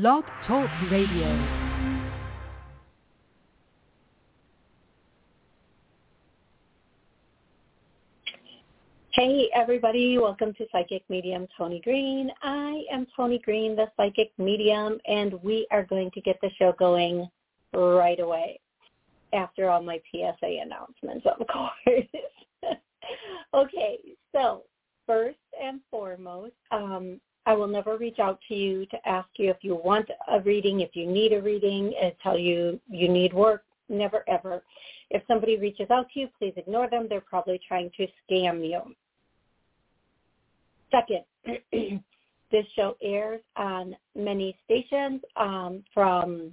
Blog Talk Radio. Hey everybody, welcome to Psychic Medium Toni Greene. I am Toni Greene, the Psychic Medium, and we are going to get the show going right away after all my PSA announcements, of course. okay, so first and foremost, um, I will never reach out to you to ask you if you want a reading, if you need a reading, and tell you you need work. Never ever. If somebody reaches out to you, please ignore them. They're probably trying to scam you. Second, this show airs on many stations um, from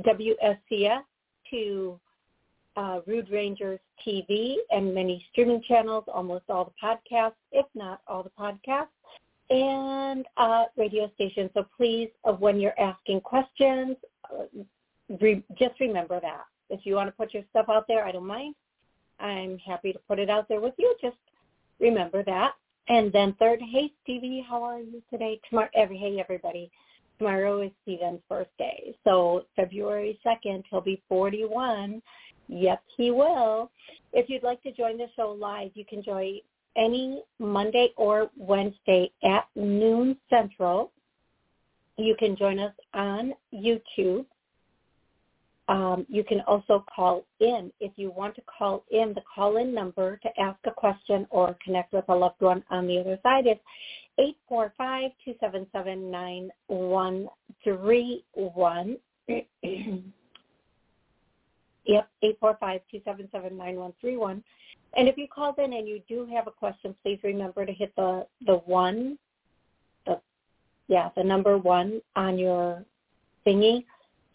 WSCS to uh, Rude Rangers TV and many streaming channels, almost all the podcasts, if not all the podcasts, and uh, radio stations. So please, uh, when you're asking questions, uh, re- just remember that. If you want to put your stuff out there, I don't mind. I'm happy to put it out there with you. Just remember that. And then third, hey Stevie, how are you today? Tomorrow, every hey everybody. Tomorrow is Steven's birthday, so February second, he'll be 41. Yes, he will. If you'd like to join the show live, you can join any Monday or Wednesday at noon Central. You can join us on YouTube um, you can also call in. If you want to call in, the call-in number to ask a question or connect with a loved one on the other side is 845-277-9131. yep, 845-277-9131. And if you called in and you do have a question, please remember to hit the, the one, the, yeah, the number one on your thingy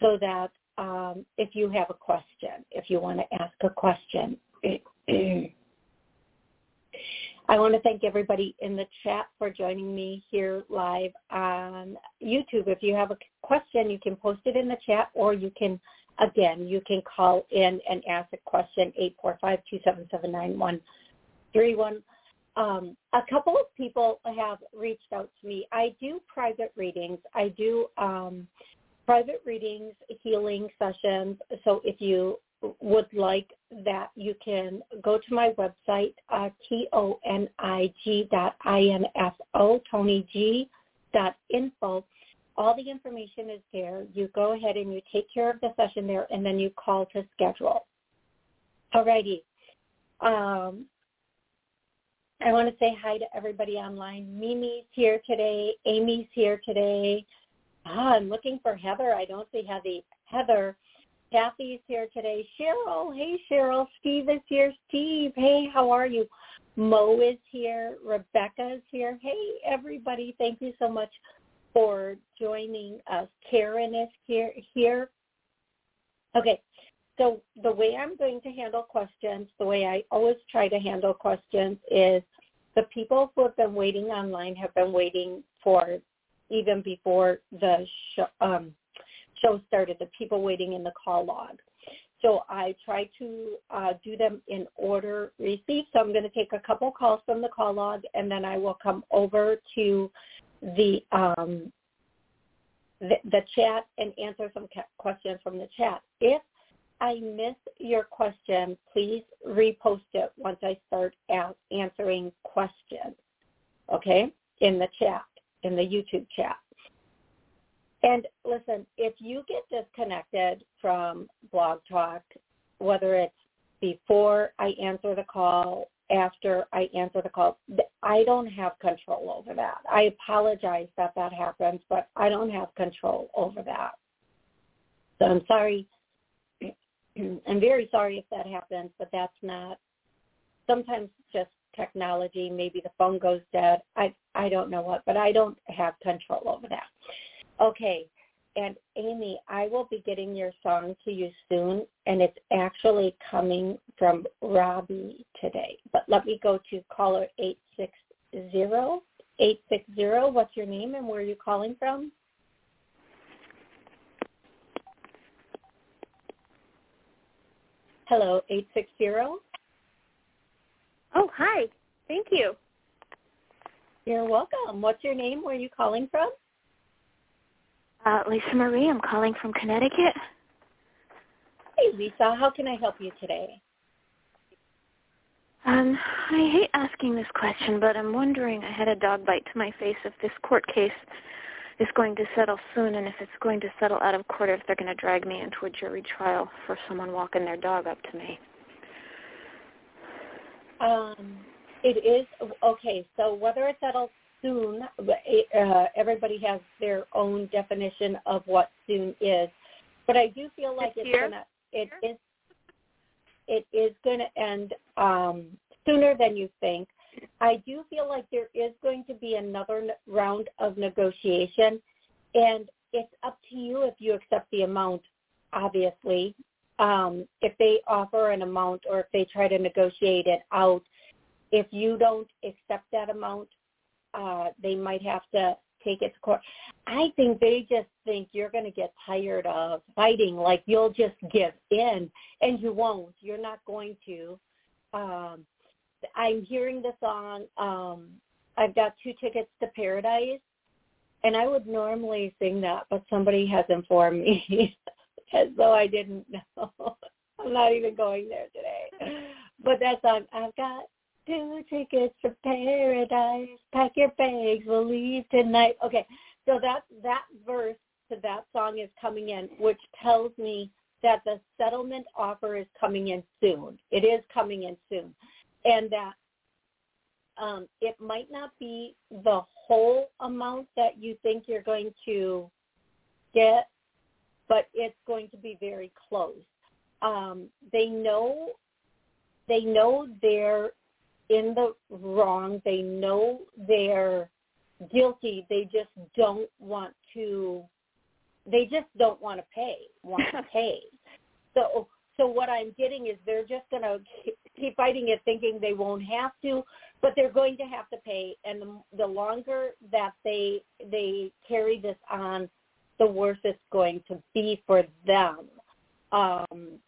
so that um, if you have a question, if you want to ask a question. I want to thank everybody in the chat for joining me here live on YouTube. If you have a question, you can post it in the chat or you can, again, you can call in and ask a question, 845-277-9131. Um, a couple of people have reached out to me. I do private readings. I do um, private readings, healing sessions. So if you would like that, you can go to my website, uh, T-O-N-I-G dot I-N-F-O, Toni G dot info. All the information is there. You go ahead and you take care of the session there, and then you call to schedule. Alrighty. Um, I want to say hi to everybody online. Mimi's here today. Amy's here today. Ah, I'm looking for Heather. I don't see Heather. Heather. Kathy's here today. Cheryl. Hey, Cheryl. Steve is here. Steve. Hey, how are you? Mo is here. Rebecca is here. Hey, everybody. Thank you so much for joining us. Karen is here. here. Okay. So the way I'm going to handle questions, the way I always try to handle questions is the people who have been waiting online have been waiting for even before the show, um, show started, the people waiting in the call log. So I try to uh, do them in order received. So I'm going to take a couple calls from the call log, and then I will come over to the um, the, the chat and answer some questions from the chat. If I miss your question, please repost it once I start answering questions, okay, in the chat in the YouTube chat. And listen, if you get disconnected from Blog Talk, whether it's before I answer the call, after I answer the call, I don't have control over that. I apologize that that happens, but I don't have control over that. So I'm sorry. I'm very sorry if that happens, but that's not. Sometimes just technology. Maybe the phone goes dead. I I don't know what, but I don't have control over that. Okay. And Amy, I will be getting your song to you soon, and it's actually coming from Robbie today. But let me go to caller 860. 860, what's your name and where are you calling from? Hello, 860. Oh, hi. Thank you. You're welcome. What's your name? Where are you calling from? Uh, Lisa Marie, I'm calling from Connecticut. Hey, Lisa. How can I help you today? Um, I hate asking this question, but I'm wondering, I had a dog bite to my face, if this court case is going to settle soon and if it's going to settle out of court, if they're going to drag me into a jury trial for someone walking their dog up to me. Um, it is, okay, so whether it settles soon, uh, everybody has their own definition of what soon is. But I do feel like it's going to, it is it is going to end um, sooner than you think. I do feel like there is going to be another round of negotiation, and it's up to you if you accept the amount, obviously. Um, if they offer an amount or if they try to negotiate it out, if you don't accept that amount, uh, they might have to take it to court. I think they just think you're going to get tired of fighting, like you'll just give in, and you won't. You're not going to. Um, I'm hearing the song. Um, I've got two tickets to Paradise, and I would normally sing that, but somebody has informed me as though I didn't know. I'm not even going there today. But that song, I've got two tickets to paradise. Pack your bags, we'll leave tonight. Okay, so that that verse to that song is coming in, which tells me that the settlement offer is coming in soon. It is coming in soon, and that um, it might not be the whole amount that you think you're going to get, but it's going to be very close. Um, they know they know their in the wrong. They know they're guilty. They just don't want to. They just don't want to pay. Want to pay. So so what I'm getting is they're just going to keep fighting it, thinking they won't have to, but they're going to have to pay. And the, the longer that they they carry this on, the worse it's going to be for them. Um,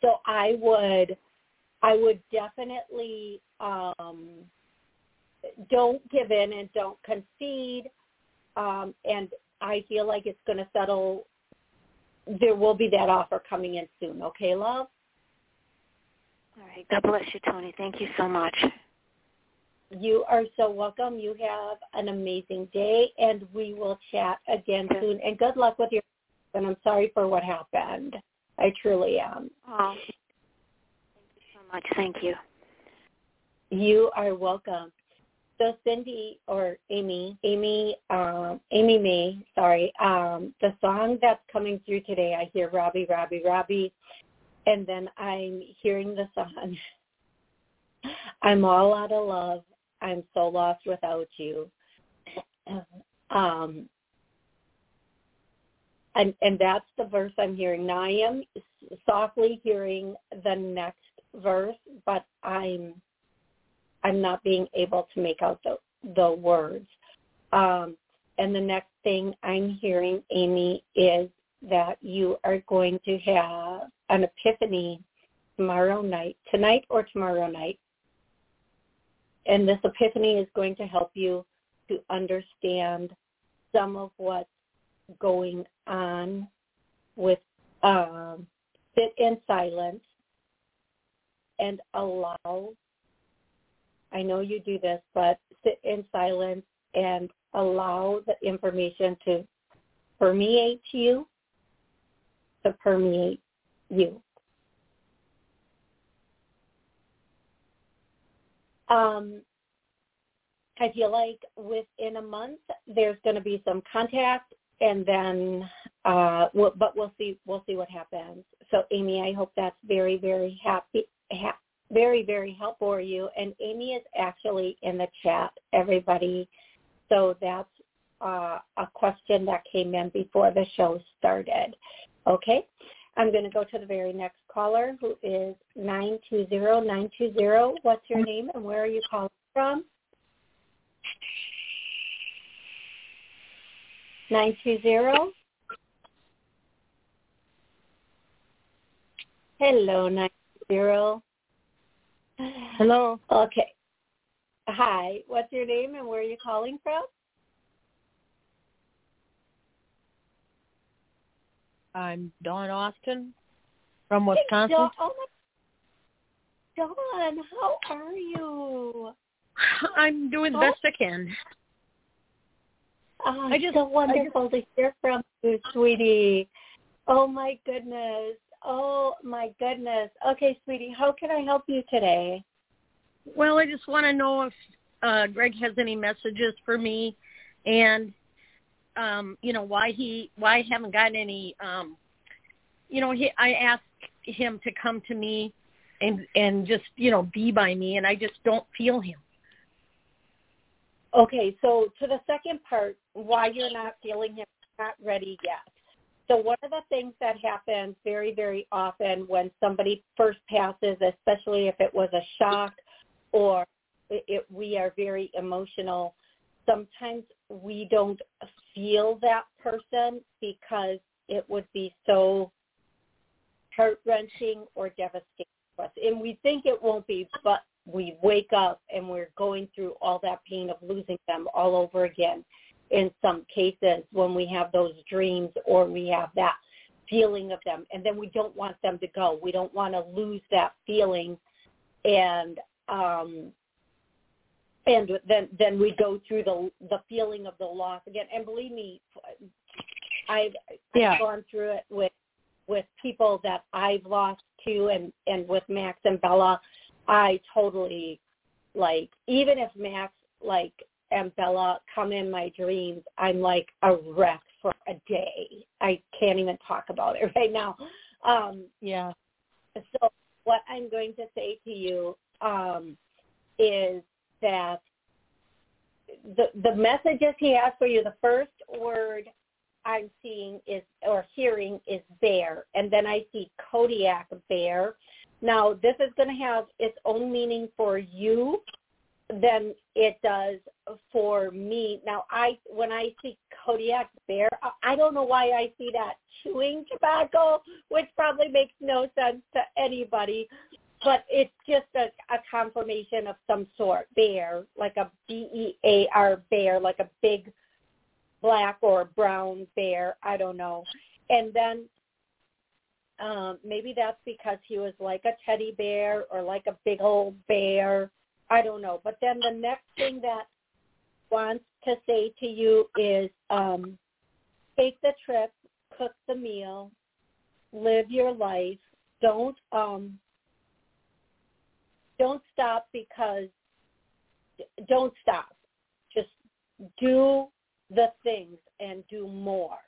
so I would I would definitely um, don't give in and don't concede. Um, and I feel like it's going to settle. There will be that offer coming in soon. Okay, love? All right. God bless you, Toni. Thank you so much. You are so welcome. You have an amazing day, and we will chat again soon. And good luck with your. And I'm sorry for what happened. I truly am. Oh, much. Thank you. You are welcome. So Cindy or Amy, Amy, um, Amy May, sorry, um, the song that's coming through today, I hear Robbie, Robbie, Robbie, and then I'm hearing the song, I'm all out of love. I'm so lost without you. Um, and, and that's the verse I'm hearing. Now I am softly hearing the next verse, but I'm I'm not being able to make out the the words. Um, and the next thing I'm hearing, Amy, is that you are going to have an epiphany tomorrow night, tonight or tomorrow night. And this epiphany is going to help you to understand some of what's going on with um, sit in silence and allow, I know you do this, but sit in silence and allow the information to permeate you, to permeate you. Um, I feel like within a month there's going to be some contact, and then, uh, we'll, but we'll see. We'll see what happens. So, Amy, I hope that's very, very happy, ha- very, very helpful for you. And Amy is actually in the chat, everybody. So that's uh, a question that came in before the show started. Okay. I'm going to go to the very next caller who is 920920. What's your name and where are you calling from? 920. Hello, 920. Hello. Okay. Hi. What's your name and where are you calling from? I'm Dawn Austin from Wisconsin. Hey, Dawn, oh my, Dawn, how are you? I'm doing the best I can. Oh, I just, so wonderful just, to hear from you, sweetie. Oh my goodness. Oh my goodness. Okay, sweetie, how can I help you today? Well, I just want to know if uh, Greg has any messages for me, and um, you know why he why I haven't gotten any. Um, you know, he I asked him to come to me and and just you know be by me, and I just don't feel him. Okay, so to the second part, why you're not feeling him, not ready yet. So one of the things that happens very, very often when somebody first passes, especially if it was a shock or it, it, we are very emotional, sometimes we don't feel that person because it would be so heart wrenching or devastating to us. And we think it won't be, but we wake up and we're going through all that pain of losing them all over again in some cases when we have those dreams or we have that feeling of them. And then we don't want them to go. We don't want to lose that feeling. And um and then then we go through the the feeling of the loss again. And believe me i've, yeah. I've gone through it with with people that i've lost too and and with max and bella I totally like even if Max like and Bella come in my dreams, I'm like a wreck for a day. I can't even talk about it right now. Um yeah. So what I'm going to say to you um is that the the messages he has for you, the first word I'm seeing is or hearing is bear, and then I see Kodiak bear, now, this is going to have its own meaning for you than it does for me. Now, I when I see Kodiak bear, I don't know why I see that chewing tobacco, which probably makes no sense to anybody, but it's just a, a confirmation of some sort. Bear, like a B E A R bear, like a big black or brown bear. I don't know. And then um, maybe that's because he was like a teddy bear or like a big old bear. I don't know. But then the next thing that wants to say to you is um, take the trip, cook the meal, live your life. Don't um, don't stop because don't stop. Just do the things and do more.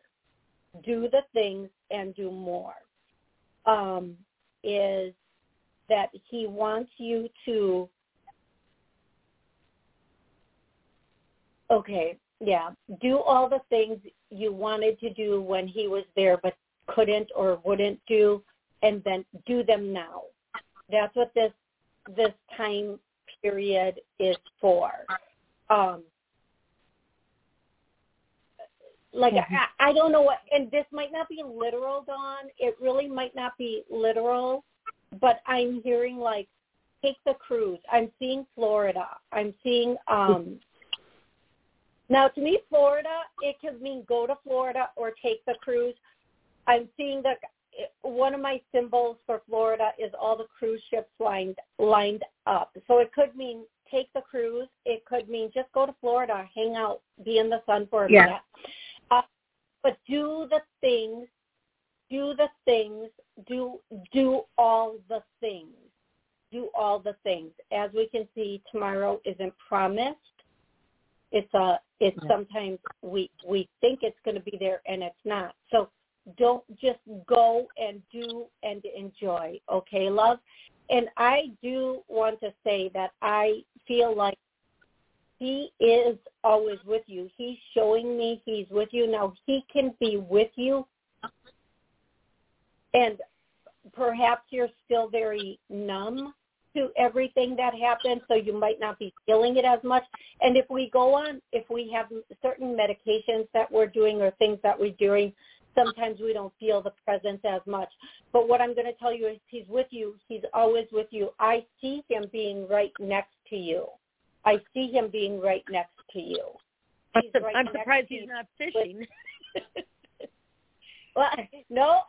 Do the things and do more um, is that he wants you to okay yeah. Do all the things you wanted to do when he was there but couldn't or wouldn't do and then do them now. That's what this this time period is for. Um like mm-hmm. I, I don't know what and this might not be literal dawn. It really might not be literal but i'm hearing like take the cruise. I'm seeing florida. I'm seeing um now to me florida it could mean go to florida or take the cruise i'm seeing that one of my symbols for florida is all the cruise ships lined lined up so it could mean take the cruise it could mean just go to florida hang out be in the sun for a yeah. minute uh, but do the things, do the things, do do all the things, do all the things. As we can see, tomorrow isn't promised. It's a it's yeah. sometimes we we think it's going to be there and it's not. So don't just go and do and enjoy. Okay, love. And I do want to say that I feel like he is always with you. He's showing me he's with you. Now he can be with you and perhaps you're still very numb to everything that happened so you might not be feeling it as much. And if we go on if we have certain medications that we're doing or things that we're doing sometimes we don't feel the presence as much. But what i'm going to tell you is he's with you. He's always with you. I see him being right next to you. I see him being right next to you. He's I'm, right I'm surprised he's not fishing. Well, no,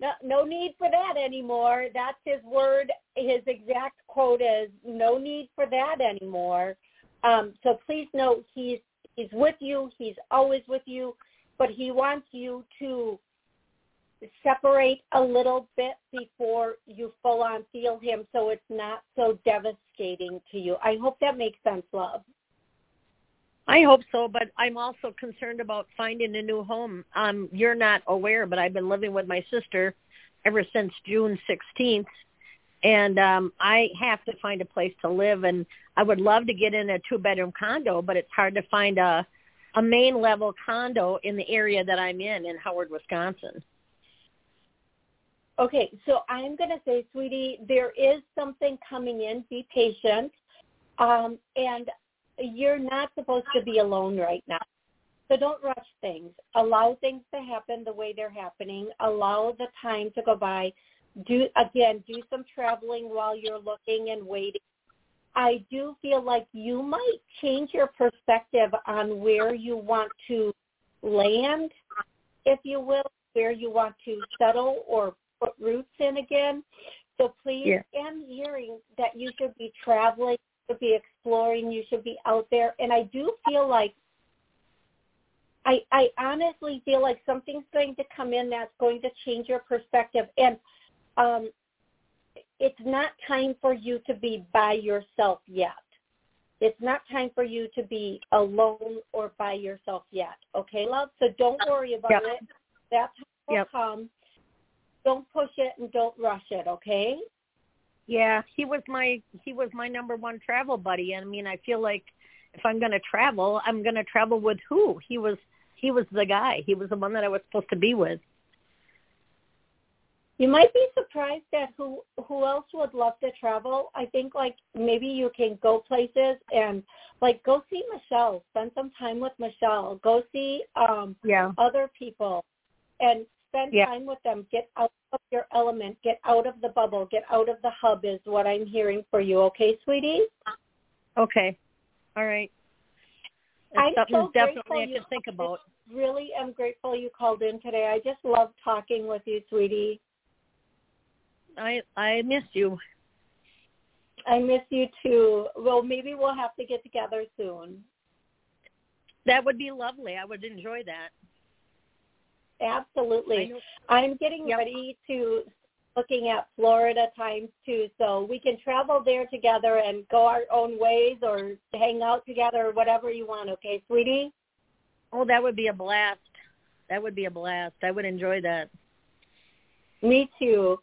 no, no need for that anymore. That's his word. His exact quote is, "No need for that anymore." Um, so please note, he's he's with you. He's always with you, but he wants you to separate a little bit before you full on feel him, so it's not so devastating to you. I hope that makes sense, love. I hope so, but I'm also concerned about finding a new home. Um, you're not aware, but I've been living with my sister ever since June 16th, and um, I have to find a place to live. And I would love to get in a two-bedroom condo, but it's hard to find a a main level condo in the area that I'm in in Howard, Wisconsin. Okay, so I'm going to say, sweetie, there is something coming in. Be patient. Um, and you're not supposed to be alone right now. So don't rush things. Allow things to happen the way they're happening. Allow the time to go by. Do again, do some traveling while you're looking and waiting. I do feel like you might change your perspective on where you want to land, if you will, where you want to settle or put roots in again. So please, yeah. am hearing that you should be traveling should be exploring. You should be out there. And I do feel like I, I honestly feel like something's going to come in that's going to change your perspective. And um, it's not time for you to be by yourself yet. It's not time for you to be alone or by yourself yet. Okay, love? So don't worry about yep. it. That time will yep. come. Don't push it and don't rush it, okay? Yeah, he was my he was my number one travel buddy. And I mean, I feel like if I'm going to travel, I'm going to travel with who? He was he was the guy. He was the one that I was supposed to be with. You might be surprised at who who else would love to travel. I think like maybe you can go places and like go see Michelle, spend some time with Michelle, go see um yeah. other people and spend yeah. time with them. Get out of your element. Get out of the bubble. Get out of the hub is what I'm hearing for you. Okay, sweetie? Okay. All right. I'm so definitely I can think about. Really am grateful you called in today. I just love talking with you, sweetie. I I miss you. I miss you too. Well, maybe we'll have to get together soon. That would be lovely. I would enjoy that. Absolutely. I'm getting yep. ready to looking at Florida times too, so we can travel there together and go our own ways or hang out together or whatever you want. Okay, sweetie? Oh, that would be a blast. That would be a blast. I would enjoy that. Me too.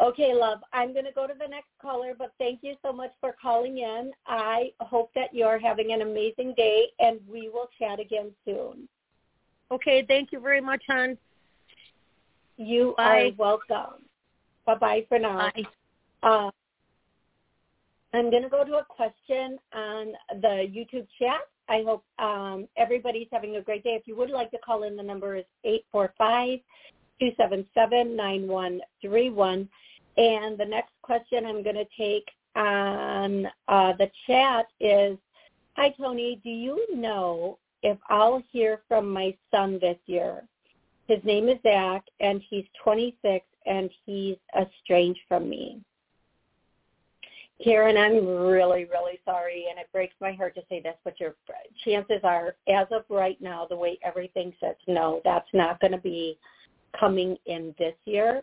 Okay, love. I'm going to go to the next caller, but thank you so much for calling in. I hope that you're having an amazing day, and we will chat again soon. Okay, thank you very much, hon. You Bye. are welcome. Bye-bye for now. Bye. Uh, I'm going to go to a question on the YouTube chat. I hope um, everybody's having a great day. If you would like to call in, the number is 845-277-9131. And the next question I'm going to take on uh, the chat is, Hi, Toni, Do you know if I'll hear from my son this year. His name is Zach, and he's 26, and he's estranged from me. Karen, I'm really, really sorry, and it breaks my heart to say this, but your chances are, as of right now, the way everything sits, no, that's not going to be coming in this year.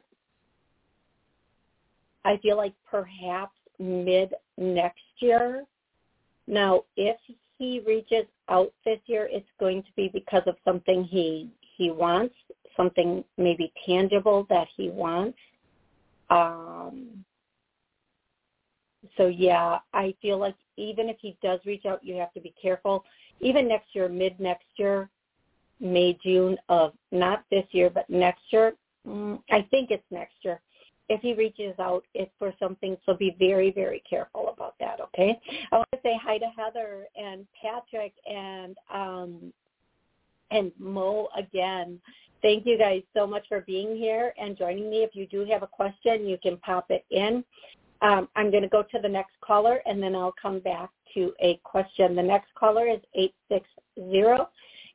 I feel like perhaps mid next year. Now, if he reaches out this year, it's going to be because of something he he wants, something maybe tangible that he wants. Um, so yeah, I feel like even if he does reach out, you have to be careful. Even next year, mid next year, May, June of not this year, but next year, mm, I think it's next year if he reaches out, it's for something. So be very, very careful about that. Okay. I want to say hi to Heather and Patrick and um, and Mo again. Thank you guys so much for being here and joining me. If you do have a question, you can pop it in. Um, I'm going to go to the next caller and then I'll come back to a question. The next caller is 860.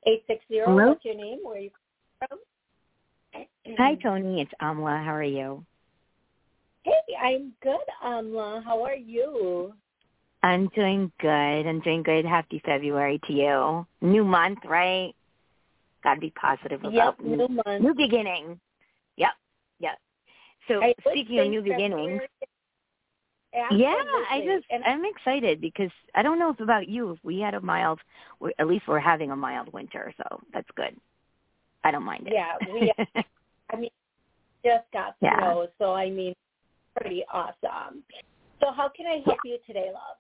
860, Hello? what's your name? Where are you from? Hi, Toni. It's Amla. How are you? Hey, I'm good, Amla. How are you? I'm doing good. I'm doing good. Happy February to you. New month, right? Got to be positive about yep, new, new month. New beginning. Yep, yep. So I speaking of new beginnings, yeah, I just and I'm excited because I don't know if about you if we had a mild, at least we're having a mild winter, so that's good. I don't mind it. Yeah, we. I mean, just got Yeah. snow, so I mean, pretty awesome. So, how can I help you today, love?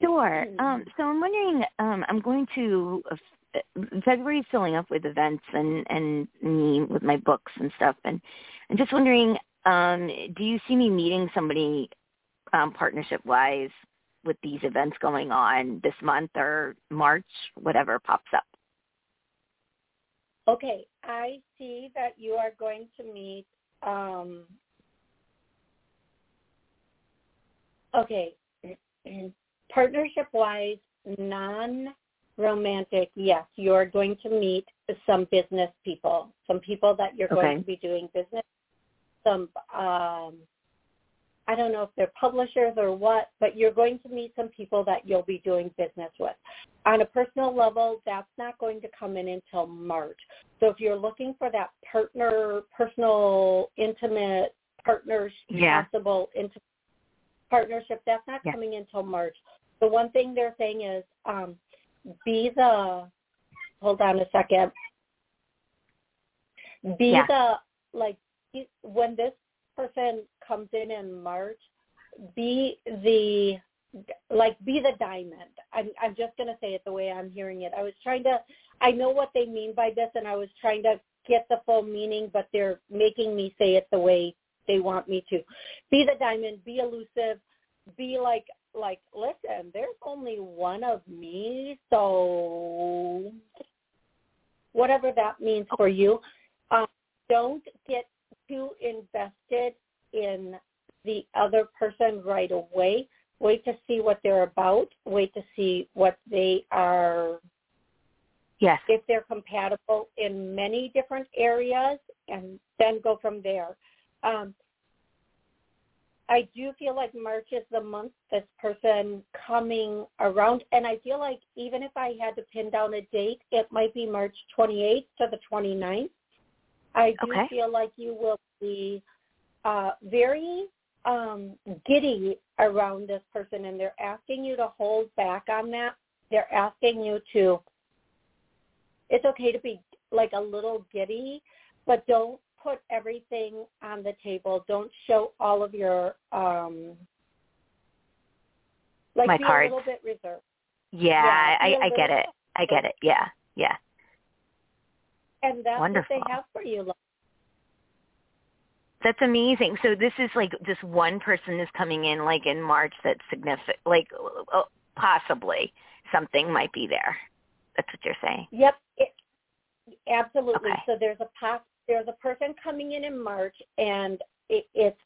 Sure. Hmm. Um, so I'm wondering, um, I'm going to uh, February's filling up with events and and me with my books and stuff, and I'm just wondering, um, do you see me meeting somebody um, partnership wise with these events going on this month or March, whatever pops up? Okay, I see that you are going to meet. Um, okay, partnership wise, non romantic, yes, you're going to meet some business people, some people that you're Okay. going to be doing business. Some, um, I don't know if they're publishers or what, but you're going to meet some people that you'll be doing business with. On a personal level, that's not going to come in until March. So if you're looking for that partner, personal, intimate partners, Yeah. possible intimate partnership, that's not Yeah. coming until March. The one thing they're saying is um, be the, hold on a second, be Yeah. the, like, when this person comes in in March, be the, like, be the diamond. I'm, I'm just going to say it the way I'm hearing it. I was trying to, I know what they mean by this, and I was trying to get the full meaning, but they're making me say it the way they want me to. Be the diamond, be elusive, be like like listen, there's only one of me, so whatever that means for you. Um, don't get too invested in the other person right away. Wait to see what they're about. Wait to see what they are Yes. if they're compatible in many different areas and then go from there. Um, I do feel like March is the month this person coming around and I feel like even if I had to pin down a date, it might be March 28th to the 29th. I do Okay. feel like you will be uh, very um, giddy around this person and they're asking you to hold back on that. They're asking you to it's okay to be like a little giddy, but don't put everything on the table. Don't show all of your um like My be cards. a little bit reserved. Yeah, Yeah, I, I get it. I get it. Yeah. Yeah. And that's Wonderful. what they have for you. That's amazing. So this is like this one person is coming in like in March that's significant, like uh, possibly something might be there. That's what you're saying. Yep. It, absolutely. Okay. So there's a there's a person coming in in March and it, it's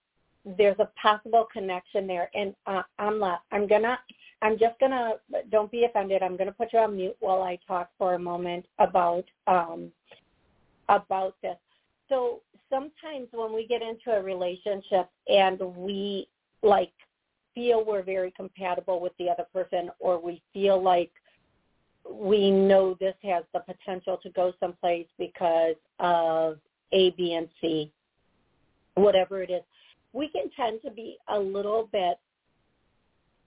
there's a possible connection there and uh, I'm not I'm gonna I'm just gonna don't be offended. I'm gonna put you on mute while I talk for a moment about um about this. So sometimes when we get into a relationship and we like feel we're very compatible with the other person or we feel like we know this has the potential to go someplace because of A, B, and C, whatever it is, we can tend to be a little bit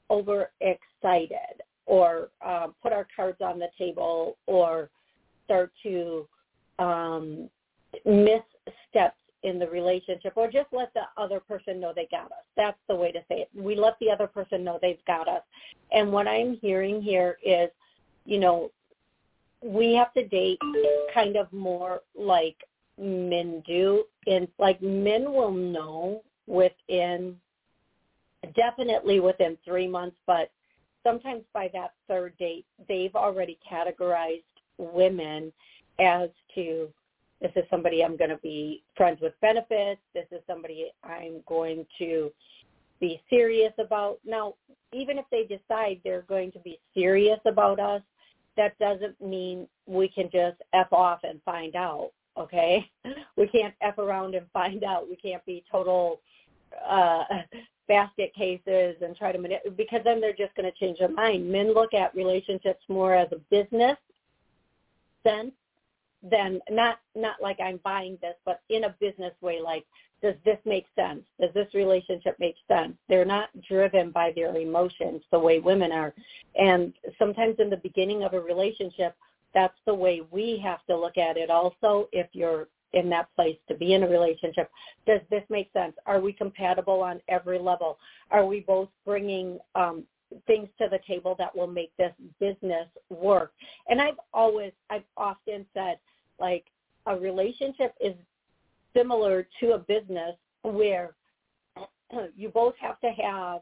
overexcited or uh, put our cards on the table or start to um, miss steps in the relationship or just let the other person know they got us. That's the way to say it. We let the other person know they've got us. And what I'm hearing here is, you know, we have to date kind of more like men do. And like men will know within, definitely within three months, but sometimes by that third date, they've already categorized women as to this is somebody I'm going to be friends with benefits. This is somebody I'm going to be serious about. Now, even if they decide they're going to be serious about us, that doesn't mean we can just F off and find out. Okay? We can't F around and find out. We can't be total uh basket cases and try to manipulate because then they're just going to change their mind. Men look at relationships more as a business sense than not not like I'm buying this, but in a business way. Like, does this make sense? Does this relationship make sense? They're not driven by their emotions the way women are, and sometimes in the beginning of a relationship, that's the way we have to look at it. Also, if you're in that place to be in a relationship. Does this make sense? Are we compatible on every level? Are we both bringing um, things to the table that will make this business work? And I've always, I've often said, like, a relationship is similar to a business where you both have to have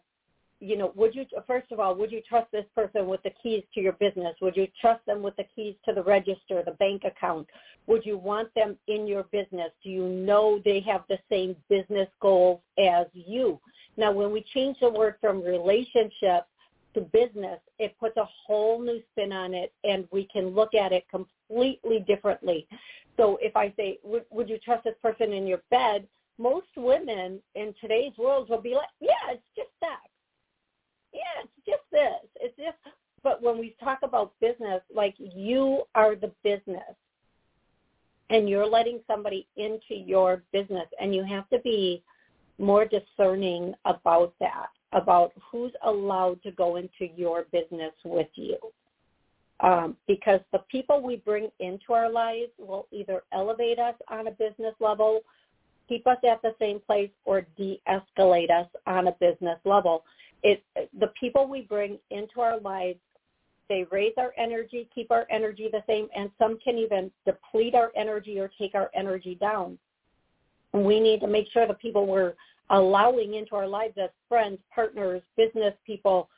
you know, would you first of all, would you trust this person with the keys to your business? Would you trust them with the keys to the register, the bank account? Would you want them in your business? Do you know they have the same business goals as you? Now, when we change the word from relationship to business, it puts a whole new spin on it, and we can look at it completely differently. So, if I say, would, would you trust this person in your bed? Most women in today's world will be like, yeah, it's just sex yeah, it's just this. It's just, but when we talk about business, like you are the business and you're letting somebody into your business and you have to be more discerning about that, about who's allowed to go into your business with you. Um, because the people we bring into our lives will either elevate us on a business level, keep us at the same place, or de-escalate us on a business level it the people we bring into our lives they raise our energy, keep our energy the same, and some can even deplete our energy or take our energy down. We need to make sure the people we're allowing into our lives as friends, partners, business people,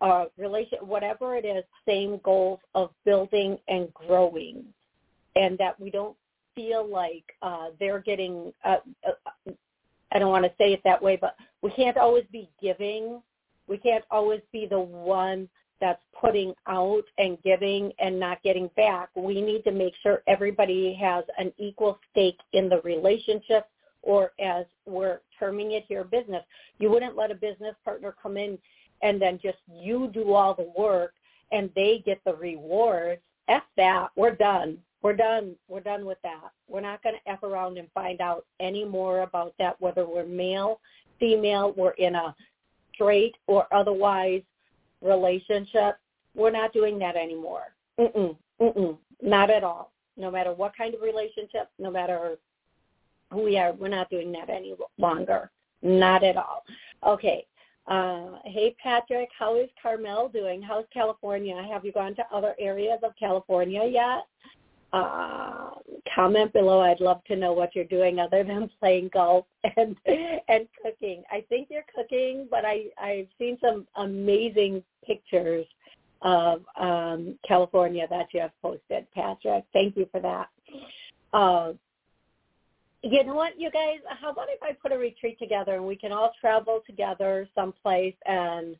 uh, relation, whatever it is, same goals of building and growing, and that we don't feel like uh, they're getting. Uh, uh, I don't want to say it that way, but we can't always be giving we can't always be the one that's putting out and giving and not getting back. We need to make sure everybody has an equal stake in the relationship or as we're terming it here, business. You wouldn't let a business partner come in and then just you do all the work and they get the rewards. F that. We're done. We're done. We're done with that. We're not going to F around and find out any more about that, whether we're male, female, we're in a straight or otherwise relationship. We're not doing that anymore. Mm-mm, mm-mm, not at all. No matter what kind of relationship, no matter who we are, we're not doing that any longer. Not at all. Okay. Uh, hey, Patrick, how is Carmel doing? How's California? Have you gone to other areas of California yet? Uh, comment below. I'd love to know what you're doing other than playing golf and and cooking. I think you're cooking, but I I've seen some amazing pictures of um, California that you have posted, Patrick. Thank you for that. Uh, you know what, you guys? How about if I put a retreat together and we can all travel together someplace and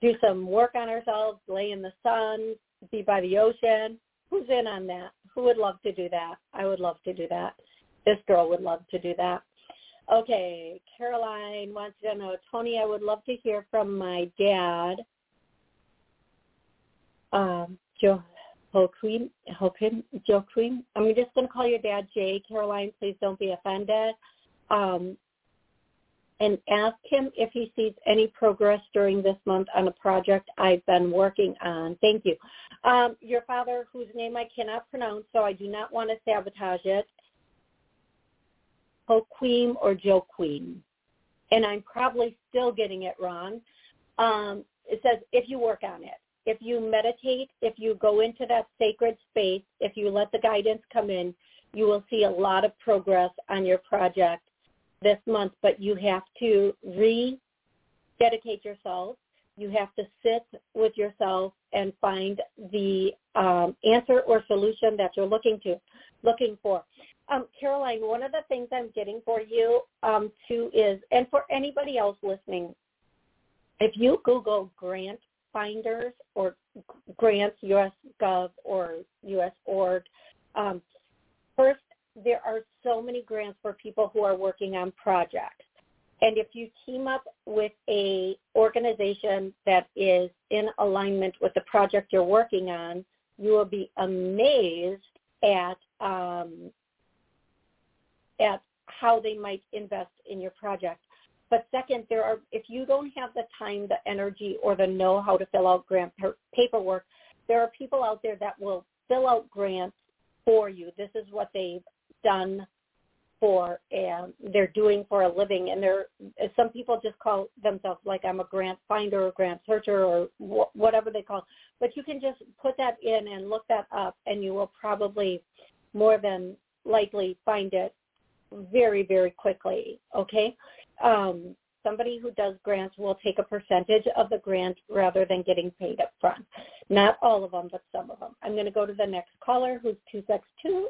do some work on ourselves, lay in the sun, be by the ocean, Who's in on that? Who would love to do that? I would love to do that. This girl would love to do that. Okay, Caroline wants to know, Toni, I would love to hear from my dad, um, Joe Joaquin, Joaquin, Joaquin. I'm just going to call your dad Jay. Caroline, please don't be offended. Um, and ask him if he sees any progress during this month on a project I've been working on. Thank you. Um, your father, whose name I cannot pronounce, so I do not want to sabotage it, Joaquim or Joaquin, and I'm probably still getting it wrong. Um, it says if you work on it, if you meditate, if you go into that sacred space, if you let the guidance come in, you will see a lot of progress on your project this month, but you have to rededicate yourself. You have to sit with yourself and find the um, answer or solution that you're looking to, looking for. Um, Caroline, one of the things I'm getting for you um, too is, and for anybody else listening, if you Google grant finders or grants US Gov or US Org, um, first there are so many grants for people who are working on projects. And if you team up with a organization that is in alignment with the project you're working on, you will be amazed at um, at how they might invest in your project. But second, there are if you don't have the time, the energy, or the know how to fill out grant paperwork, there are people out there that will fill out grants for you. This is what they've done for and they're doing for a living and they're some people just call themselves like I'm a grant finder or grant searcher or wh- whatever they call but you can just put that in and look that up and you will probably more than likely find it very very quickly okay um, somebody who does grants will take a percentage of the grant rather than getting paid up front. Not all of them, but some of them. I'm going to go to the next caller who's 262.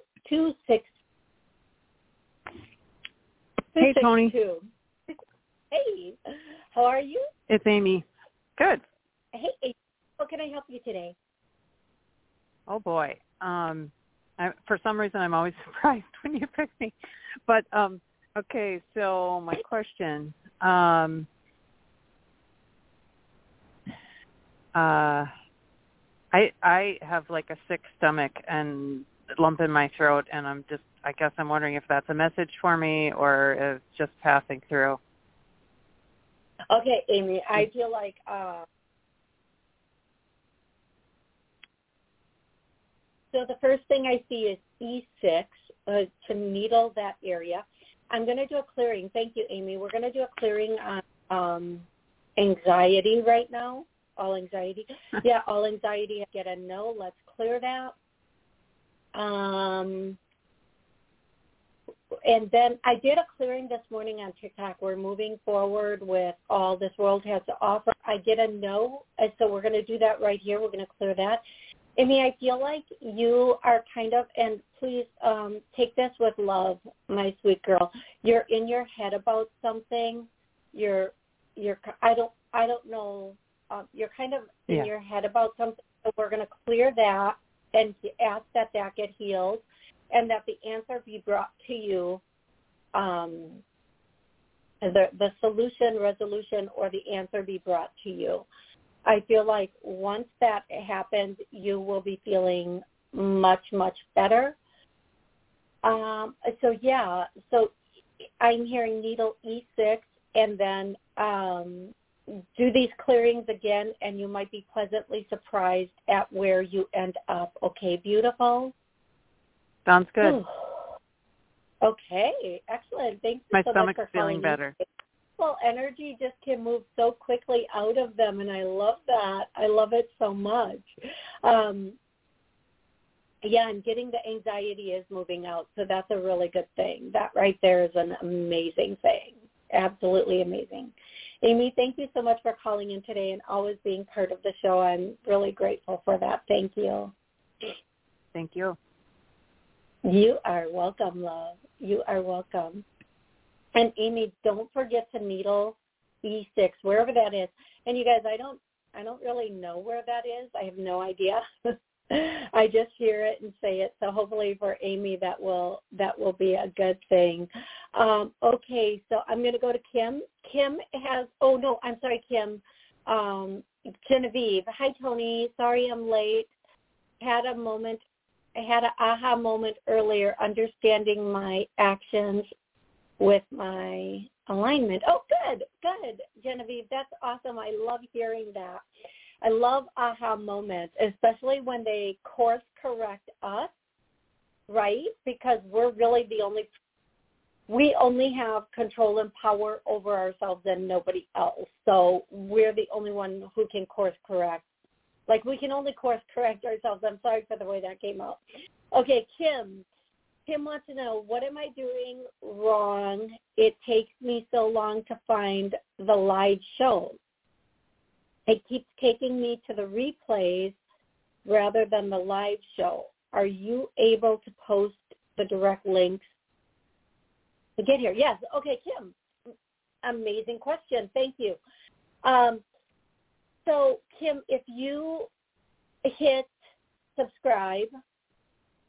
Hey, Toni. Hey, how are you? It's Amy. Good. Hey, how can I help you today? Oh boy. Um, I, for some reason, I'm always surprised when you pick me. But um, okay, so my question. Um, uh, I I have like a sick stomach and lump in my throat, and I'm just I guess I'm wondering if that's a message for me or if just passing through. Okay, Amy, I feel like uh, so the first thing I see is E6 uh, to needle that area. I'm going to do a clearing. Thank you, Amy. We're going to do a clearing on um, anxiety right now. All anxiety. yeah, all anxiety. Get a no. Let's clear that. Um, and then I did a clearing this morning on TikTok. We're moving forward with all this world has to offer. I did a no, and so we're going to do that right here. We're going to clear that. Amy, I feel like you are kind of, and please um, take this with love, my sweet girl. You're in your head about something. You're, you're. I don't, I don't know. Um, you're kind of in yeah. your head about something. So we're going to clear that and ask that that get healed and that the answer be brought to you, um, the, the solution, resolution, or the answer be brought to you. I feel like once that happens, you will be feeling much, much better. Um, so yeah, so I'm hearing needle E6 and then um, do these clearings again and you might be pleasantly surprised at where you end up. Okay, beautiful? Sounds good. okay, excellent. Thanks My so stomach's much for feeling better. Well, energy just can move so quickly out of them, and I love that. I love it so much. Um, yeah, and getting the anxiety is moving out, so that's a really good thing. That right there is an amazing thing. Absolutely amazing. Amy, thank you so much for calling in today and always being part of the show. I'm really grateful for that. Thank you. Thank you. You are welcome, love. You are welcome. And Amy, don't forget to needle E6 wherever that is. And you guys, I don't, I don't really know where that is. I have no idea. I just hear it and say it. So hopefully for Amy, that will that will be a good thing. Um, okay, so I'm going to go to Kim. Kim has. Oh no, I'm sorry, Kim. Um, Genevieve. Hi, Toni. Sorry I'm late. Had a moment I had an aha moment earlier understanding my actions with my alignment. Oh, good, good, Genevieve. That's awesome. I love hearing that. I love aha moments, especially when they course correct us, right? Because we're really the only, we only have control and power over ourselves and nobody else. So we're the only one who can course correct like we can only course correct ourselves. I'm sorry for the way that came out. Okay, Kim. Kim wants to know what am I doing wrong? It takes me so long to find the live shows. It keeps taking me to the replays rather than the live show. Are you able to post the direct links to get here? Yes. Okay, Kim. Amazing question. Thank you. Um, so Kim, if you hit subscribe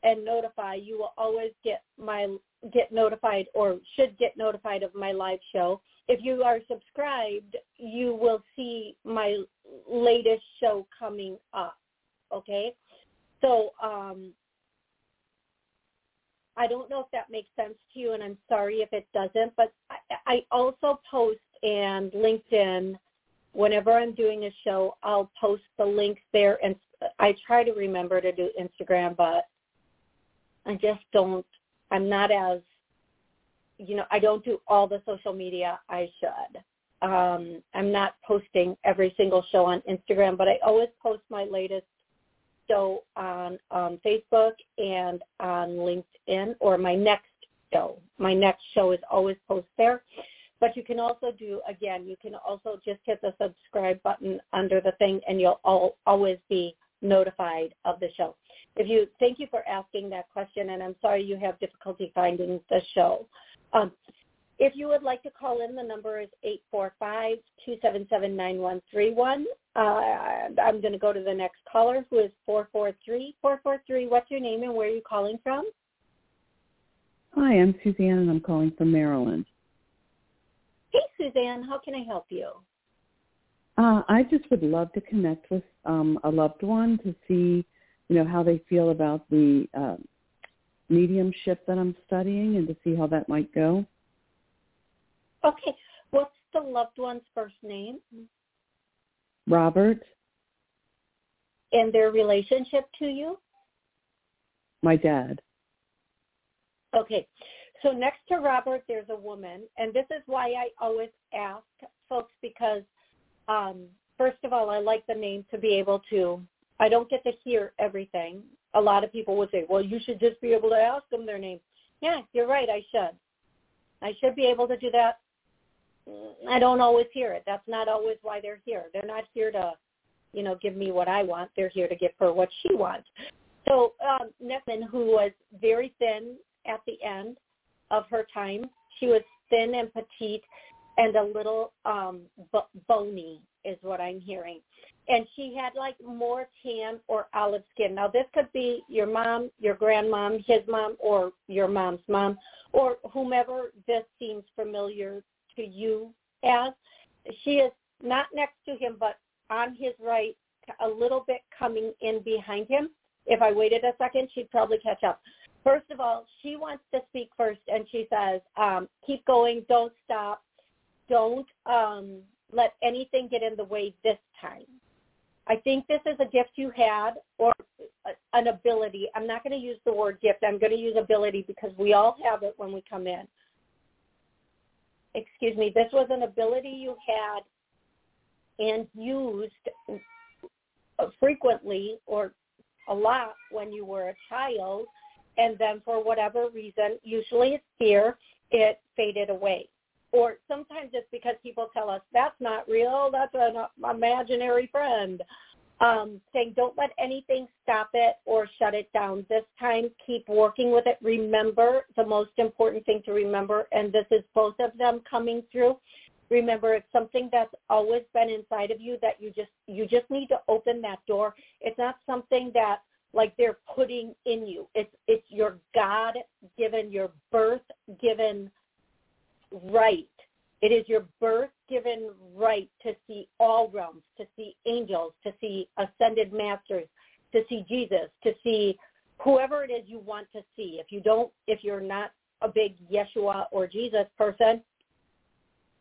and notify, you will always get my get notified or should get notified of my live show. If you are subscribed, you will see my latest show coming up. Okay? So um I don't know if that makes sense to you, and I'm sorry if it doesn't, but I, I also post and LinkedIn whenever I'm doing a show, I'll post the links there, and I try to remember to do Instagram, but I just don't. I'm not as, you know, I don't do all the social media I should. Um, I'm not posting every single show on Instagram, but I always post my latest show on um, Facebook and on LinkedIn, or my next show. My next show is always posted there. But you can also do, again, you can also just hit the subscribe button under the thing and you'll all, always be notified of the show. If you, thank you for asking that question and I'm sorry you have difficulty finding the show. Um, if you would like to call in, the number is 845-277-9131. Uh, I'm going to go to the next caller who is 443. 443, what's your name and where are you calling from? Hi, I'm Suzanne and I'm calling from Maryland. Hey, Suzanne, how can I help you? Uh, I just would love to connect with um, a loved one to see, you know, how they feel about the uh, mediumship that I'm studying and to see how that might go. Okay. What's the loved one's first name? Robert. And their relationship to you? My dad. Okay. So next to Robert, there's a woman, and this is why I always ask folks because, um, first of all, I like the name to be able to. I don't get to hear everything. A lot of people would say, "Well, you should just be able to ask them their name." Yeah, you're right. I should. I should be able to do that. I don't always hear it. That's not always why they're here. They're not here to, you know, give me what I want. They're here to give her what she wants. So um, Nepman, who was very thin at the end, of her time. She was thin and petite and a little um b- bony is what I'm hearing. And she had like more tan or olive skin. Now this could be your mom, your grandmom, his mom, or your mom's mom, or whomever this seems familiar to you as. She is not next to him, but on his right, a little bit coming in behind him. If I waited a second, she'd probably catch up. First of all, she wants to speak first, and she says, um, "Keep going, don't stop, don't um, let anything get in the way this time." I think this is a gift you had or an ability. I'm not going to use the word gift. I'm going to use ability because we all have it when we come in. Excuse me. This was an ability you had and used frequently or a lot when you were a child and then for whatever reason, usually it's fear, it faded away. Or sometimes it's because people tell us that's not real, that's an imaginary friend. Um, saying don't let anything stop it or shut it down. This time, keep working with it. Remember the most important thing to remember, and this is both of them coming through. Remember, it's something that's always been inside of you that you just you just need to open that door. It's not something that like they're putting in you. It's it's your God given, your birth given right. It is your birth given right to see all realms, to see angels, to see ascended masters, to see Jesus, to see whoever it is you want to see. If you don't, if you're not a big Yeshua or Jesus person,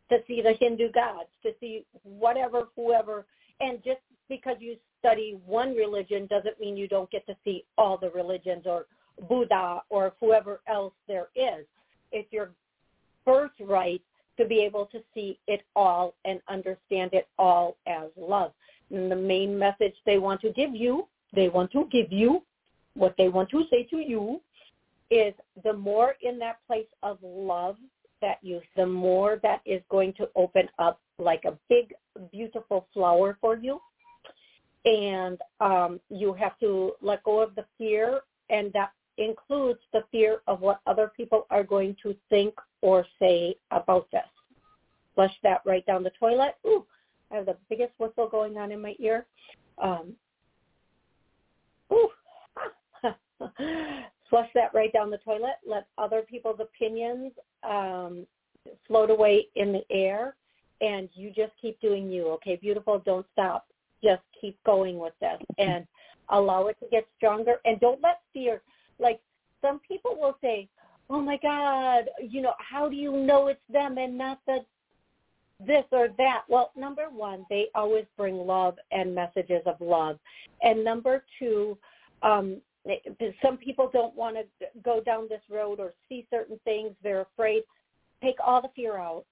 to see the Hindu gods, to see whatever, whoever, and just because you study one religion doesn't mean you don't get to see all the religions or Buddha or whoever else there is. It's your birthright to be able to see it all and understand it all as love. And the main message they want to give you, they want to give you, what they want to say to you is the more in that place of love that you, the more that is going to open up like a big, beautiful flower for you and um, you have to let go of the fear, and that includes the fear of what other people are going to think or say about this. Flush that right down the toilet. Ooh, I have the biggest whistle going on in my ear. Um, ooh. flush that right down the toilet. Let other people's opinions um, float away in the air, and you just keep doing you. Okay, beautiful. Don't stop. Just keep going with this, and allow it to get stronger. And don't let fear. Like some people will say, "Oh my God, you know, how do you know it's them and not the this or that. Well, number one, they always bring love and messages of love. And number two, um, some people don't want to go down this road or see certain things. They're afraid. Take all the fear out.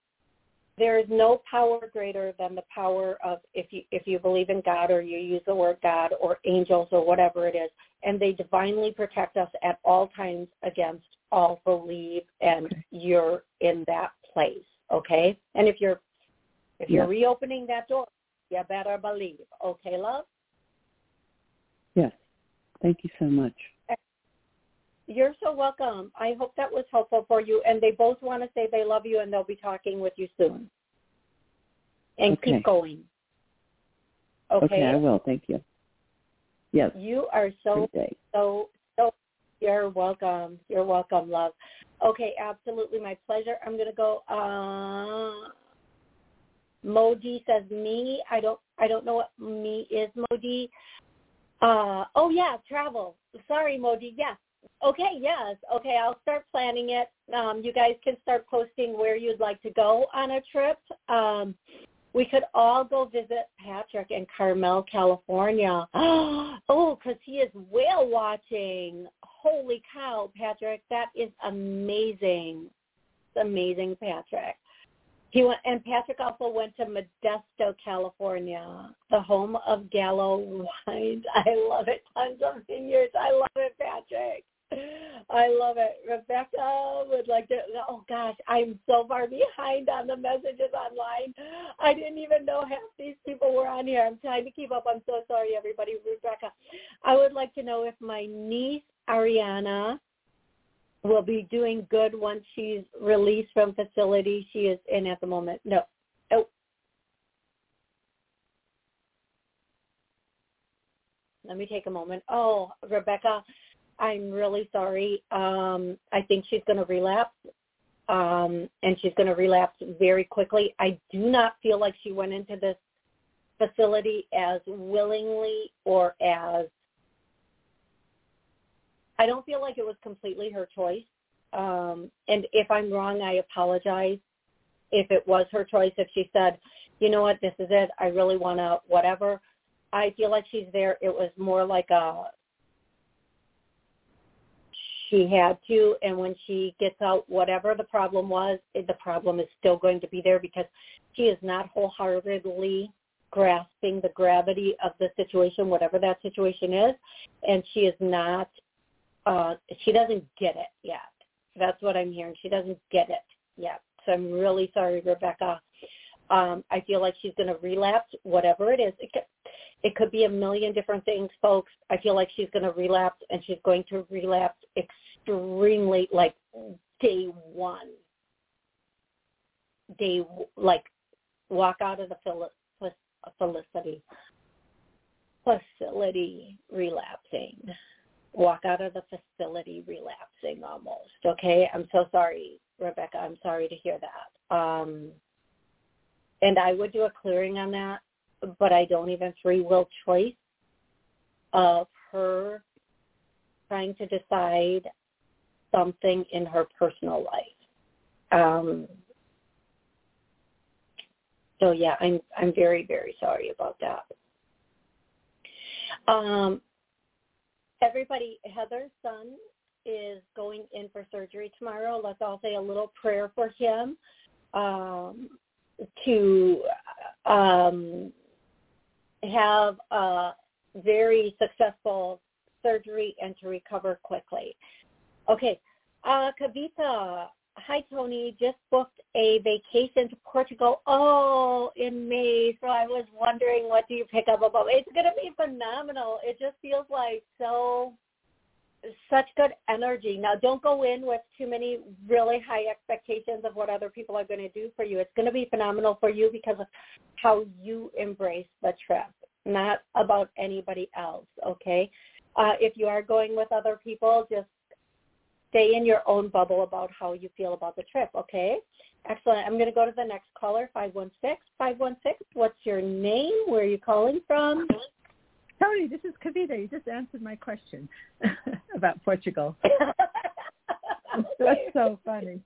There is no power greater than the power of if you if you believe in God or you use the word God or angels or whatever it is, and they divinely protect us at all times against all believe, and you're in that place. Okay, and if you're if you're reopening that door, you better believe. Okay, love? Yes. Thank you so much. You're so welcome. I hope that was helpful for you. And they both want to say they love you and they'll be talking with you soon. And okay. keep going. Okay? Okay, I will. Thank you. Yes. You are so, so, so, you're welcome. You're welcome, love. Okay, absolutely my pleasure. I'm going to go, uh, Modi says me. I don't I don't know what me is, Modi. Uh oh yeah, travel. Sorry, Modi. Yes. Okay, yes. Okay, I'll start planning it. Um, you guys can start posting where you'd like to go on a trip. Um, we could all go visit Patrick in Carmel, California. oh, because he is whale watching. Holy cow, Patrick. That is amazing. It's amazing, Patrick. He went, and Patrick also went to Modesto, California, the home of Gallo wine. I love it. Tons of vineyards. I love it, Patrick. I love it. Rebecca would like to. Oh gosh, I'm so far behind on the messages online. I didn't even know half these people were on here. I'm trying to keep up. I'm so sorry, everybody. Rebecca, I would like to know if my niece Ariana will be doing good once she's released from facility she is in at the moment. No. Oh. Let me take a moment. Oh, Rebecca, I'm really sorry. Um, I think she's going to relapse, um, and she's going to relapse very quickly. I do not feel like she went into this facility as willingly or as I don't feel like it was completely her choice. Um, and if I'm wrong, I apologize. If it was her choice, if she said, you know what, this is it, I really want to whatever, I feel like she's there. It was more like a she had to, and when she gets out, whatever the problem was, the problem is still going to be there because she is not wholeheartedly grasping the gravity of the situation, whatever that situation is, and she is not uh, she doesn't get it yet. That's what I'm hearing. She doesn't get it yet. So I'm really sorry, Rebecca. Um, I feel like she's going to relapse, whatever it is. It it could be a million different things, folks. I feel like she's going to relapse, and she's going to relapse extremely, like day one. Day like walk out of the felicity facility relapsing walk out of the facility relapsing almost. Okay, I'm so sorry, Rebecca. I'm sorry to hear that. Um, and I would do a clearing on that, but I don't even free will choice of her trying to decide something in her personal life. Um, so yeah, I'm I'm very very sorry about that. Um, everybody, Heather's son is going in for surgery tomorrow. Let's all say a little prayer for him um, to um, have a very successful surgery and to recover quickly. Okay, uh, Kavita, hi Toni, just booked a vacation to Portugal. Oh, in May. So I was wondering, what do you pick up about? It's going to be phenomenal. It just feels like so such good energy. Now, don't go in with too many really high expectations of what other people are going to do for you. It's going to be phenomenal for you because of how you embrace the trip, not about anybody else. Okay. Uh, if you are going with other people, just stay in your own bubble about how you feel about the trip, okay? Excellent. I'm going to go to the next caller, 516. 516, what's your name? Where are you calling from? Toni, this is Kavita. You just answered my question about Portugal. That's so funny.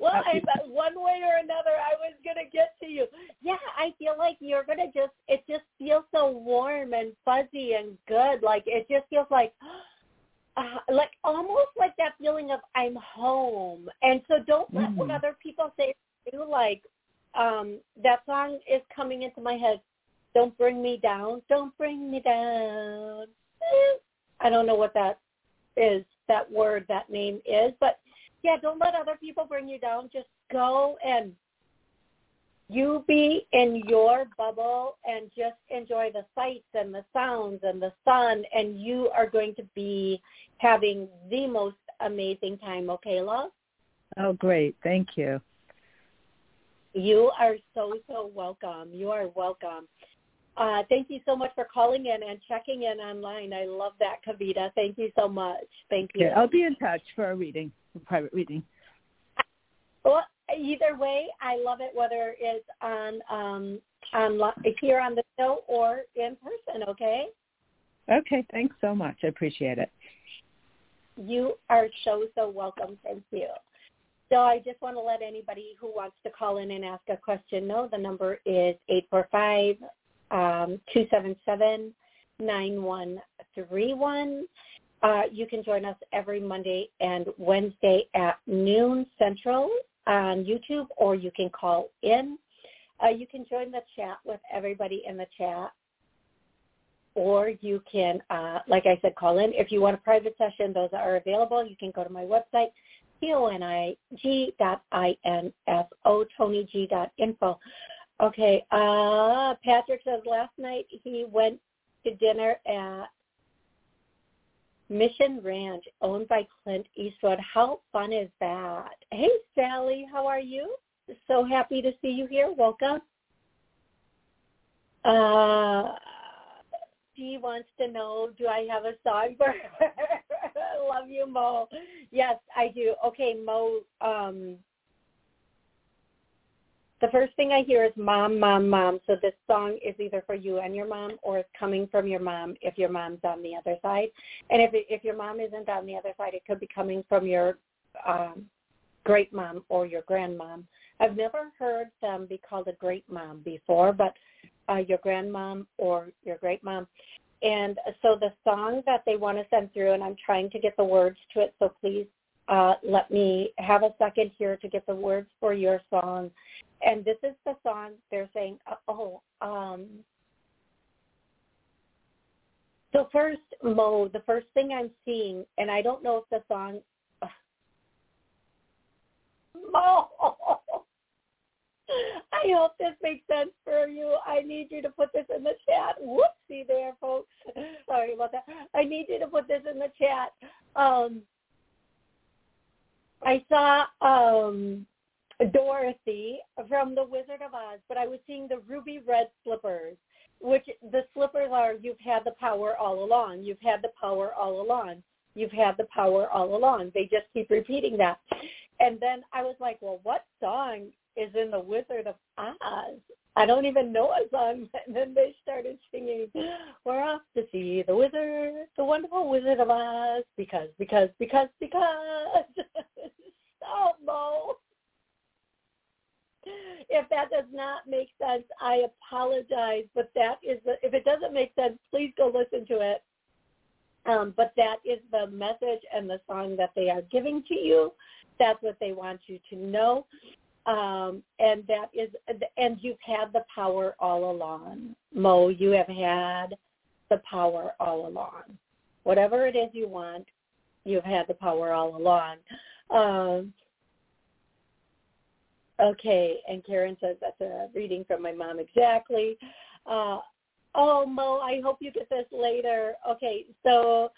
Well, I, one way or another, I was gonna get to you. Yeah, I feel like you're gonna just. It just feels so warm and fuzzy and good. Like it just feels like, uh, like almost like that feeling of I'm home. And so don't let mm. what other people say to you. Like um that song is coming into my head. Don't bring me down. Don't bring me down. I don't know what that is. That word, that name is, but yeah, don't let other people bring you down. Just go and you be in your bubble and just enjoy the sights and the sounds and the sun and you are going to be having the most amazing time, okay, love? Oh, great. Thank you. You are so, so welcome. You are welcome. Uh, thank you so much for calling in and checking in online. I love that, Kavita. Thank you so much. Thank you. Okay, I'll be in touch for a reading, a private reading. Well, either way, I love it whether it's on um, on here on the show or in person. Okay. Okay. Thanks so much. I appreciate it. You are so so welcome. Thank you. So I just want to let anybody who wants to call in and ask a question know the number is eight four five um, 277-9131. Uh, you can join us every Monday and Wednesday at noon Central on YouTube, or you can call in. Uh, you can join the chat with everybody in the chat, or you can, uh, like I said, call in. If you want a private session, those are available. You can go to my website, T-O-N-I-G.I-N-S-O, ToniG.info. Okay. Uh, Patrick says last night he went to dinner at Mission Ranch, owned by Clint Eastwood. How fun is that? Hey, Sally, how are you? So happy to see you here. Welcome. Uh, she wants to know, do I have a song for her? Love you, Mo. Yes, I do. Okay, Mo, um, the first thing I hear is mom, mom, mom. So this song is either for you and your mom or it's coming from your mom if your mom's on the other side. And if if your mom isn't on the other side, it could be coming from your um, great mom or your grandmom. I've never heard them be called a great mom before, but uh, your grandmom or your great mom. And so the song that they want to send through, and I'm trying to get the words to it, so please uh, let me have a second here to get the words for your song and this is the song they're saying, uh, oh, um, so first, Mo, the first thing I'm seeing, and I don't know if the song, uh, Mo, I hope this makes sense for you. I need you to put this in the chat. Whoopsie there, folks. Sorry about that. I need you to put this in the chat. Um, I saw um, Dorothy from The Wizard of Oz, but I was seeing the ruby red slippers, which the slippers are you've had the power all along. You've had the power all along. You've had the power all along. They just keep repeating that. And then I was like, well, what song is in The Wizard of Oz? I don't even know a song. And then they started singing, we're off to see the wizard, the wonderful Wizard of Oz, because, because, because, because. Stop, Mo if that does not make sense, I apologize. But that is the, if it doesn't make sense, please go listen to it. Um, but that is the message and the song that they are giving to you. That's what they want you to know. Um, and that is, and you've had the power all along. Mo, you have had the power all along. Whatever it is you want, you've had the power all along. Um, Okay, and Karen says that's a reading from my mom exactly. Uh, oh, Mo, I hope you get this later. Okay, so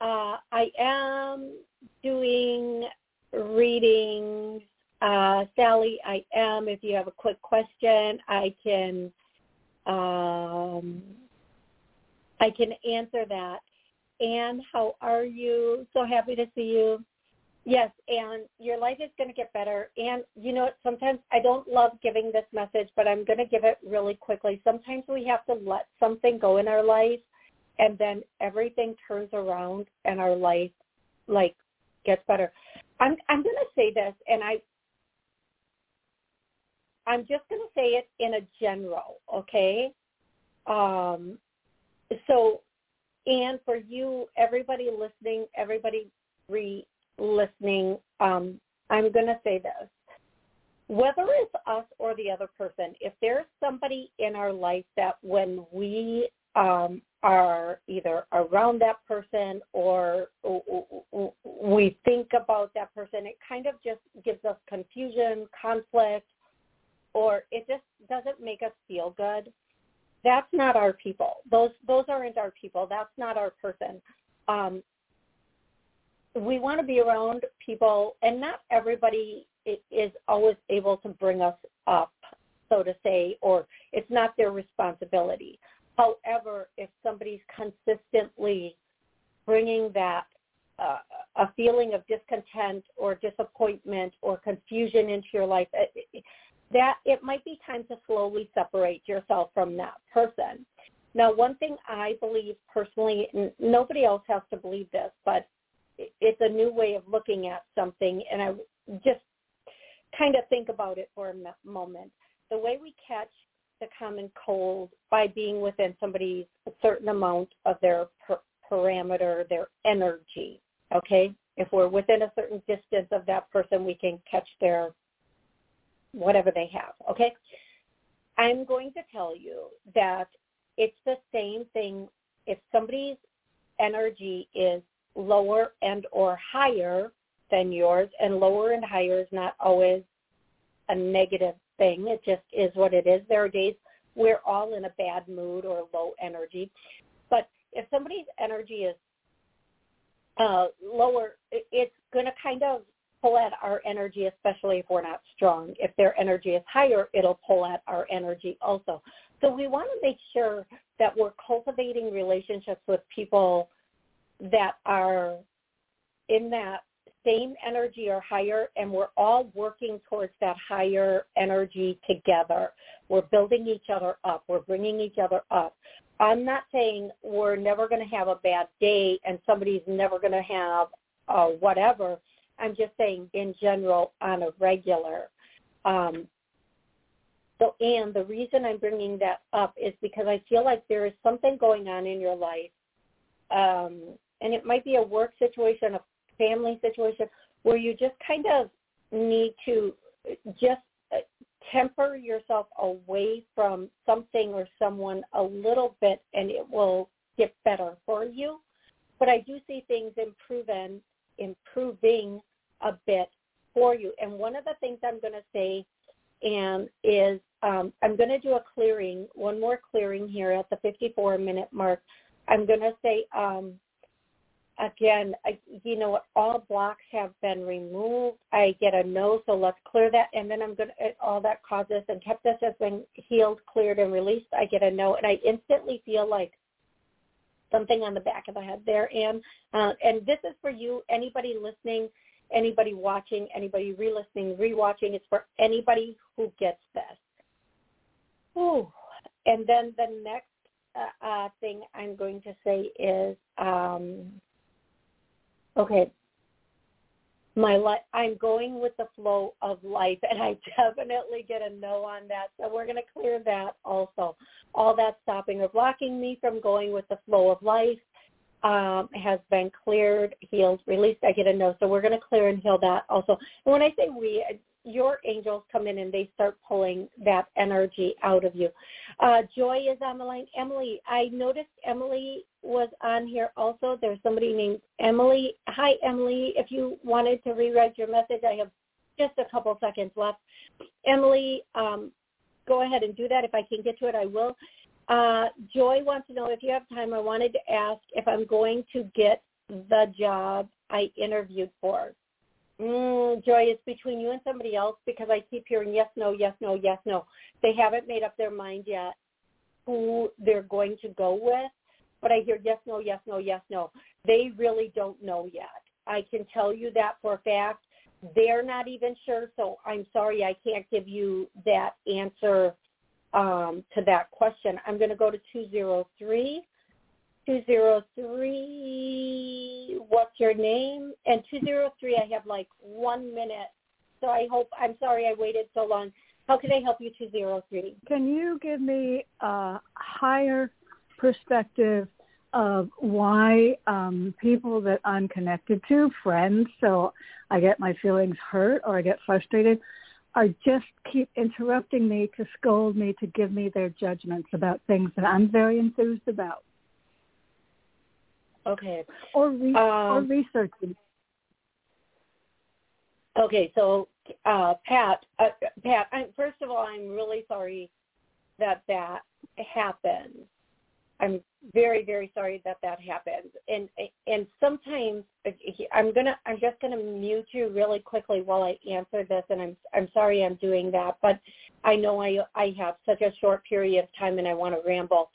uh, I am doing readings. Uh, Sally, I am. If you have a quick question, I can um, I can answer that. Anne, how are you? So happy to see you. Yes, and your life is going to get better. And you know, sometimes I don't love giving this message, but I'm going to give it really quickly. Sometimes we have to let something go in our life, and then everything turns around, and our life like gets better. I'm I'm going to say this, and I I'm just going to say it in a general, okay? Um, so, and for you, everybody listening, everybody re-listening, um, I'm going to say this. Whether it's us or the other person, if there's somebody in our life that when we um, are either around that person or we think about that person, it kind of just gives us confusion, conflict, or it just doesn't make us feel good, that's not our people. Those those aren't our people. That's not our person. Um, we want to be around people, and not everybody is always able to bring us up, so to say, or it's not their responsibility. However, if somebody's consistently bringing that uh, a feeling of discontent or disappointment or confusion into your life, that it might be time to slowly separate yourself from that person. Now, one thing I believe personally, and nobody else has to believe this, but it's a new way of looking at something, and I just kind of think about it for a moment. The way we catch the common cold by being within somebody's a certain amount of their per- parameter, their energy. Okay, if we're within a certain distance of that person, we can catch their whatever they have. Okay, I'm going to tell you that it's the same thing if somebody's energy is lower and or higher than yours and lower and higher is not always a negative thing it just is what it is there are days we're all in a bad mood or low energy but if somebody's energy is uh lower it's going to kind of pull at our energy, especially if we're not strong. If their energy is higher, it'll pull at our energy also. So we want to make sure that we're cultivating relationships with people that are in that same energy or higher and we're all working towards that higher energy together. We're building each other up. We're bringing each other up. I'm not saying we're never going to have a bad day and somebody's never going to have uh, whatever. I'm just saying in general on a regular. Um, so, and the reason I'm bringing that up is because I feel like there is something going on in your life, um, and it might be a work situation, a family situation, where you just kind of need to just uh, temper yourself away from something or someone a little bit, and it will get better for you. But I do see things improving, improving a bit for you. And one of the things I'm going to say and is um, I'm going to do a clearing, one more clearing here at the 54 minute mark. I'm going to say um, again, I, you know all blocks have been removed. I get a no, so let's clear that. And then I'm going to, all that causes and kept this has been healed, cleared, and released. I get a no, and I instantly feel like something on the back of the head there. And, uh, and this is for you, anybody listening anybody watching, anybody re-listening, re-watching. It's for anybody who gets this. Ooh. And then the next uh, uh, thing I'm going to say is, um, okay, my life. I'm going with the flow of life, and I definitely get a no on that. So we're going to clear that also. All that stopping or blocking me from going with the flow of life um, has been cleared, healed, released. I get a no. So we're going to clear and heal that also. And when I say we, your angels come in and they start pulling that energy out of you. Uh, Joy is on the line. Emily, I noticed Emily was on here also. There's somebody named Emily. Hi, Emily. If you wanted to rewrite your message, I have just a couple seconds left. Emily, um, go ahead and do that. If I can get to it, I will. Uh, Joy wants to know if you have time. I wanted to ask if I'm going to get the job I interviewed for. Mm, Joy, it's between you and somebody else because I keep hearing yes, no, yes, no, yes, no. They haven't made up their mind yet who they're going to go with, but I hear yes, no, yes, no, yes, no. they really don't know yet. I can tell you that for a fact. They're not even sure, so I'm sorry I can't give you that answer um, to that question. I'm going to go to 203. 203, what's your name? And 203, I have like one minute. So I hope, I'm sorry I waited so long. How can I help you, 203? Can you give me a higher perspective of why um, people that I'm connected to, friends, so I get my feelings hurt or I get frustrated, are just keep interrupting me to scold me to give me their judgments about things that I'm very enthused about. Okay. Or re- um, or researching. Okay, so uh, Pat, uh, Pat, I'm, first of all, I'm really sorry that that happened. I'm very, very sorry that that happened. And and sometimes I'm gonna, I'm just gonna mute you really quickly while I answer this. And I'm, I'm sorry I'm doing that, but I know I, I have such a short period of time and I want to ramble.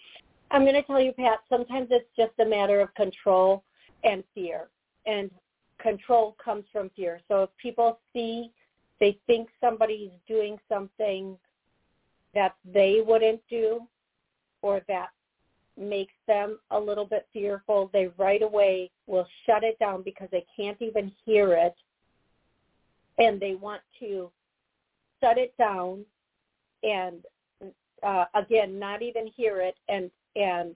I'm going to tell you, Pat. Sometimes it's just a matter of control and fear, and control comes from fear. So if people see, they think somebody's doing something that they wouldn't do, or that makes them a little bit fearful, they right away will shut it down because they can't even hear it. And they want to shut it down and uh, again, not even hear it and, and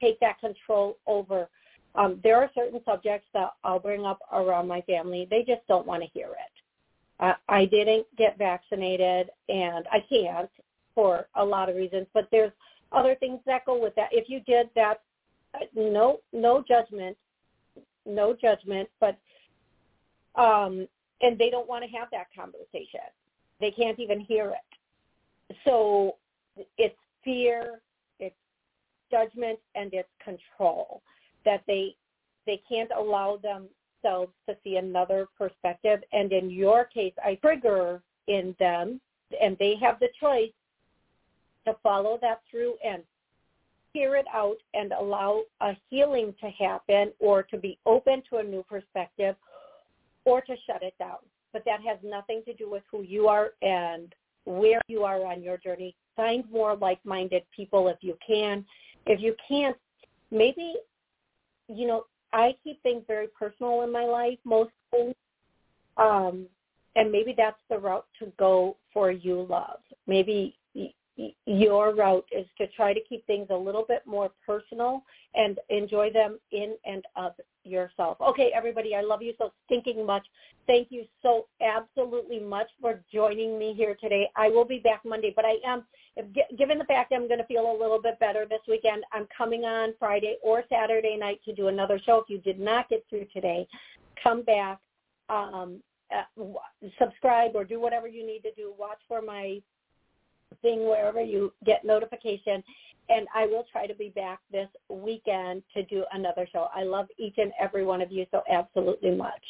take that control over. Um, there are certain subjects that I'll bring up around my family. They just don't want to hear it. Uh, I didn't get vaccinated and I can't for a lot of reasons, but there's other things that go with that. If you did that, no, no judgment, no judgment, but, um, and they don't want to have that conversation. They can't even hear it. So it's fear, judgment, and it's control that they, they can't allow themselves to see another perspective. And in your case, I trigger in them and they have the choice to follow that through and hear it out and allow a healing to happen or to be open to a new perspective or to shut it down. But that has nothing to do with who you are and where you are on your journey. Find more like-minded people if you can. If you can't, maybe, you know, I keep things very personal in my life mostly. Um, and maybe that's the route to go for you, love. Maybe your route is to try to keep things a little bit more personal and enjoy them in and of yourself. Okay, everybody, I love you so stinking much. Thank you so absolutely much for joining me here today. I will be back Monday, but I am, given the fact I'm going to feel a little bit better this weekend, I'm coming on Friday or Saturday night to do another show. If you did not get through today, come back, um, uh, subscribe or do whatever you need to do. Watch for my thing wherever you get notification. And I will try to be back this weekend to do another show. I love each and every one of you so absolutely much.